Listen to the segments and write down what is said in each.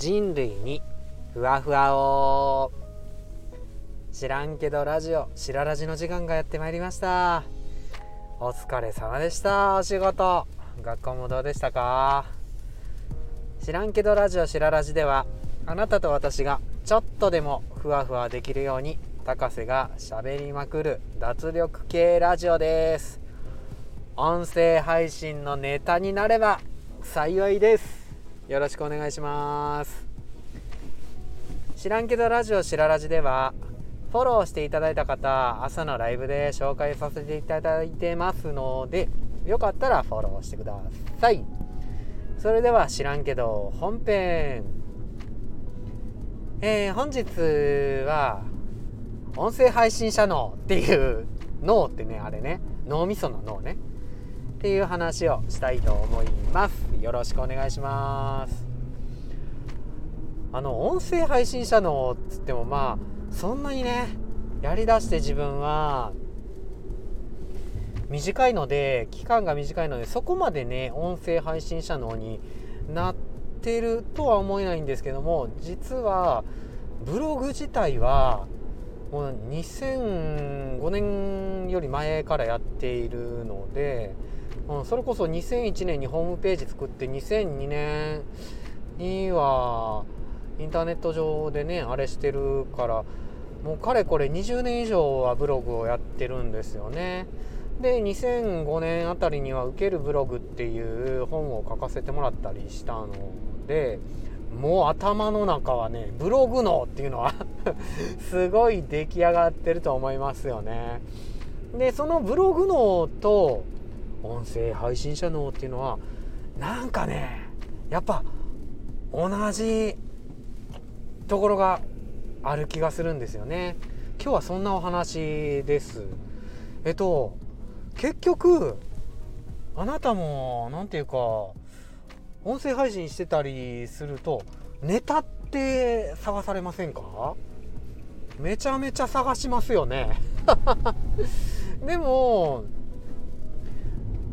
人類にふわふわを。知らんけどラジオ白ラジの時間がやってまいりました。お疲れ様でした。お仕事。学校もどうでしたか？知らんけどラジオ白ラジではあなたと私がちょっとでもふわふわできるように高瀬がしゃべりまくる脱力系ラジオです。音声配信のネタになれば幸いです。よろしくお願いします。知らんけどラジオしらラジではフォローしていただいた方朝のライブで紹介させていただいてますのでよかったらフォローしてください。それでは知らんけど本編。えー、本日は音声配信者脳っていう脳ってねあれね。脳みその脳ね。っていう話をしたいと思います。よろしくお願いします。あの音声配信者のつってもまあそんなにねやりだして自分は短いので期間が短いのでそこまでね音声配信者のになってるとは思えないんですけども実はブログ自体はもう2005年より前からやっているのでうん、それこそ2001年にホームページ作って2002年にはインターネット上でねあれしてるからもうかれこれ20年以上はブログをやってるんですよね。で2005年あたりには「受けるブログ」っていう本を書かせてもらったりしたのでもう頭の中はねブログ脳っていうのは すごい出来上がってると思いますよね。でそのブログ脳と音声配信者のっていうのはなんかねやっぱ同じところがある気がするんですよね。今日はそんなお話です。えっと結局あなたも何て言うか音声配信してたりするとネタって探されませんか？めちゃめちゃ探しますよね。でも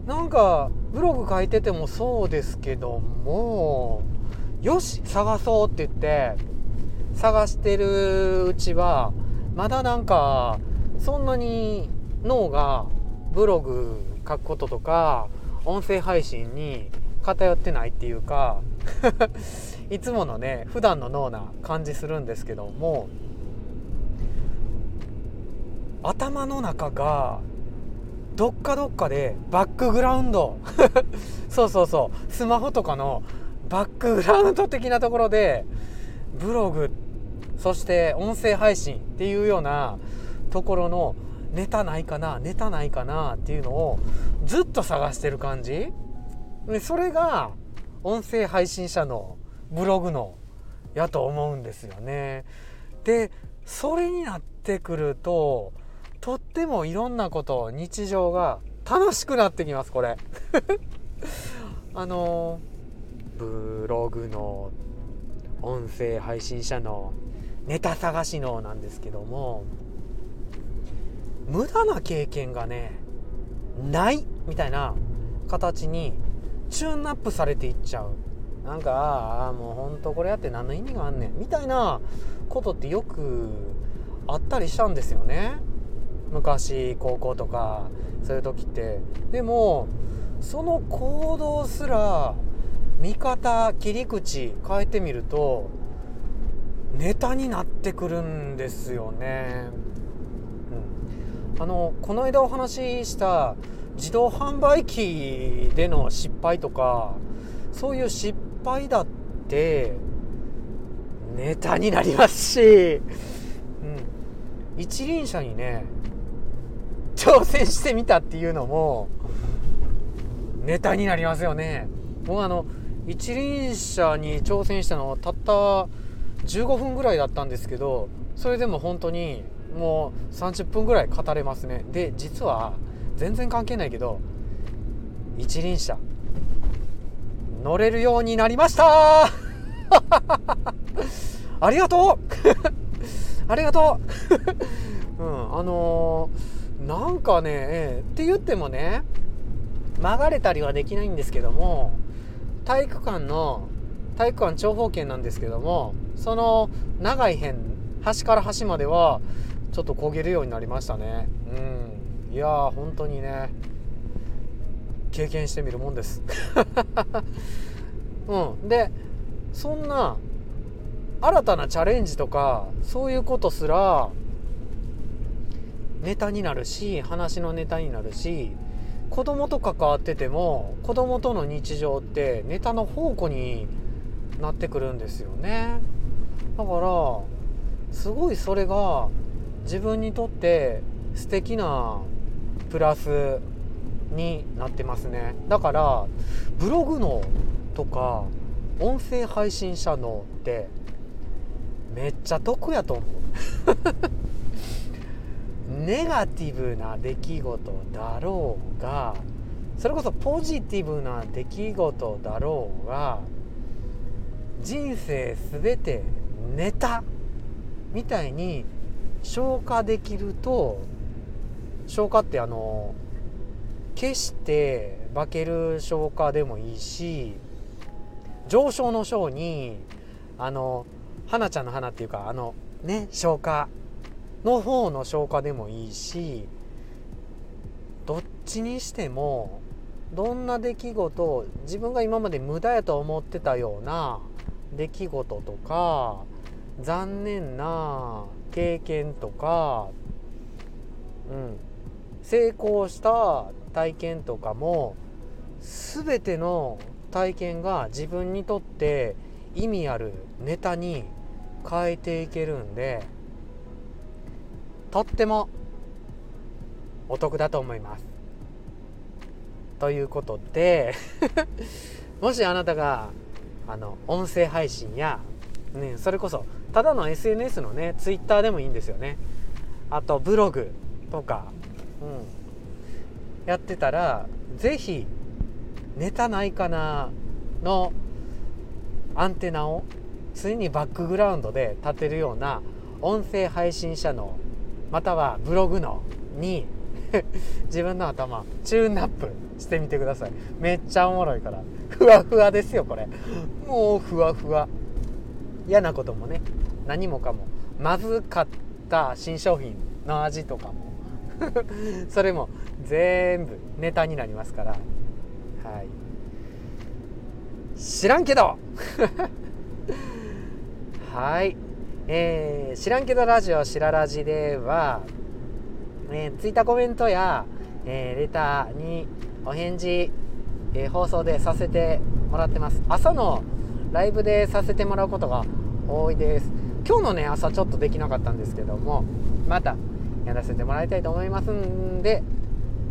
なんかブログ書いててもそうですけどもよし探そうって言って探してるうちはまだなんかそんなに脳がブログ書くこととか音声配信に偏ってないっていうか いつものね普段の脳な感じするんですけども頭の中がどっかどっかでバックグラウンド。そうそうそう。スマホとかのバックグラウンド的なところでブログそして音声配信っていうようなところのネタないかなネタないかなっていうのをずっと探してる感じ。でそれが音声配信者のブログのやと思うんですよね。でそれになってくるととってもいろんなこと日常が楽しくなってきますこれ。あのブログの音声配信者のネタ探しのなんですけども無駄な経験がねないみたいな形にチューンアップされていっちゃう。なんかああもうほんとこれやって何の意味があんねん。みたいなことってよくあったりしたんですよね。昔高校とかそういう時って。でもその行動すら見方切り口変えてみるとネタになってくるんですよね。うん、あのこの間お話しした自動販売機での失敗とかそういう失敗だってネタになりますし、うん、一輪車にね挑戦してみたっていうのもネタになりますよね。もうあの一輪車に挑戦したのはたった15分ぐらいだったんですけどそれでも本当にもう30分ぐらい語れますね。で実は全然関係ないけど一輪車乗れるようになりました。ありがとう。ありがとう。うんあのーなんかね、えー、って言ってもね曲がれたりはできないんですけども体育館の体育館長方形なんですけどもその長い辺端から端まではちょっと焦げるようになりましたね。うん。いやー本当にね経験してみるもんです。うん。でそんな新たなチャレンジとかそういうことすらネタになるし話のネタになるし子供と関わってても子供との日常ってネタの宝庫になってくるんですよね。だからすごいそれが自分にとって素敵なプラスになってますね。だからブログのとか音声配信者のってめっちゃ得やと思う。ネガティブな出来事だろうがそれこそポジティブな出来事だろうが人生全てネタみたいに消化できると消化ってあの決して化ける消化でもいいし上昇の章にあの花ちゃんの花っていうかあのね消化の方の消化でもいいしどっちにしてもどんな出来事自分が今まで無駄やと思ってたような出来事とか残念な経験とか、うん、成功した体験とかも全ての体験が自分にとって意味あるネタに変えていけるんでとってもお得だと思います。ということで もしあなたがあの音声配信や、ね、それこそただの SNS のね Twitter でもいいんですよねあとブログとか、うん、やってたら是非ネタないかなのアンテナを常にバックグラウンドで立てるような音声配信者のまたはブログのに 自分の頭チューンアップしてみてください。めっちゃおもろいから。ふわふわですよこれ。もうふわふわ。嫌なこともね何もかも。まずかった新商品の味とかも。それも全部ネタになりますから。はい。知らんけど。はい。えー、知らんけどラジオしらラジでは、えー、ツイッターコメントや、えー、レターにお返事、えー、放送でさせてもらってます。朝のライブでさせてもらうことが多いです。今日のね朝ちょっとできなかったんですけどもまたやらせてもらいたいと思いますんで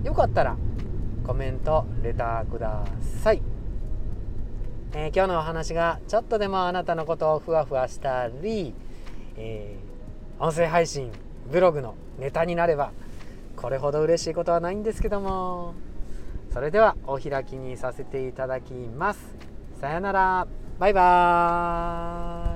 よかったらコメントレターください、えー、今日のお話がちょっとでもあなたのことをふわふわしたりえー、音声配信ブログのネタになればこれほど嬉しいことはないんですけども。それではお開きにさせていただきます。さよなら。バイバーイ。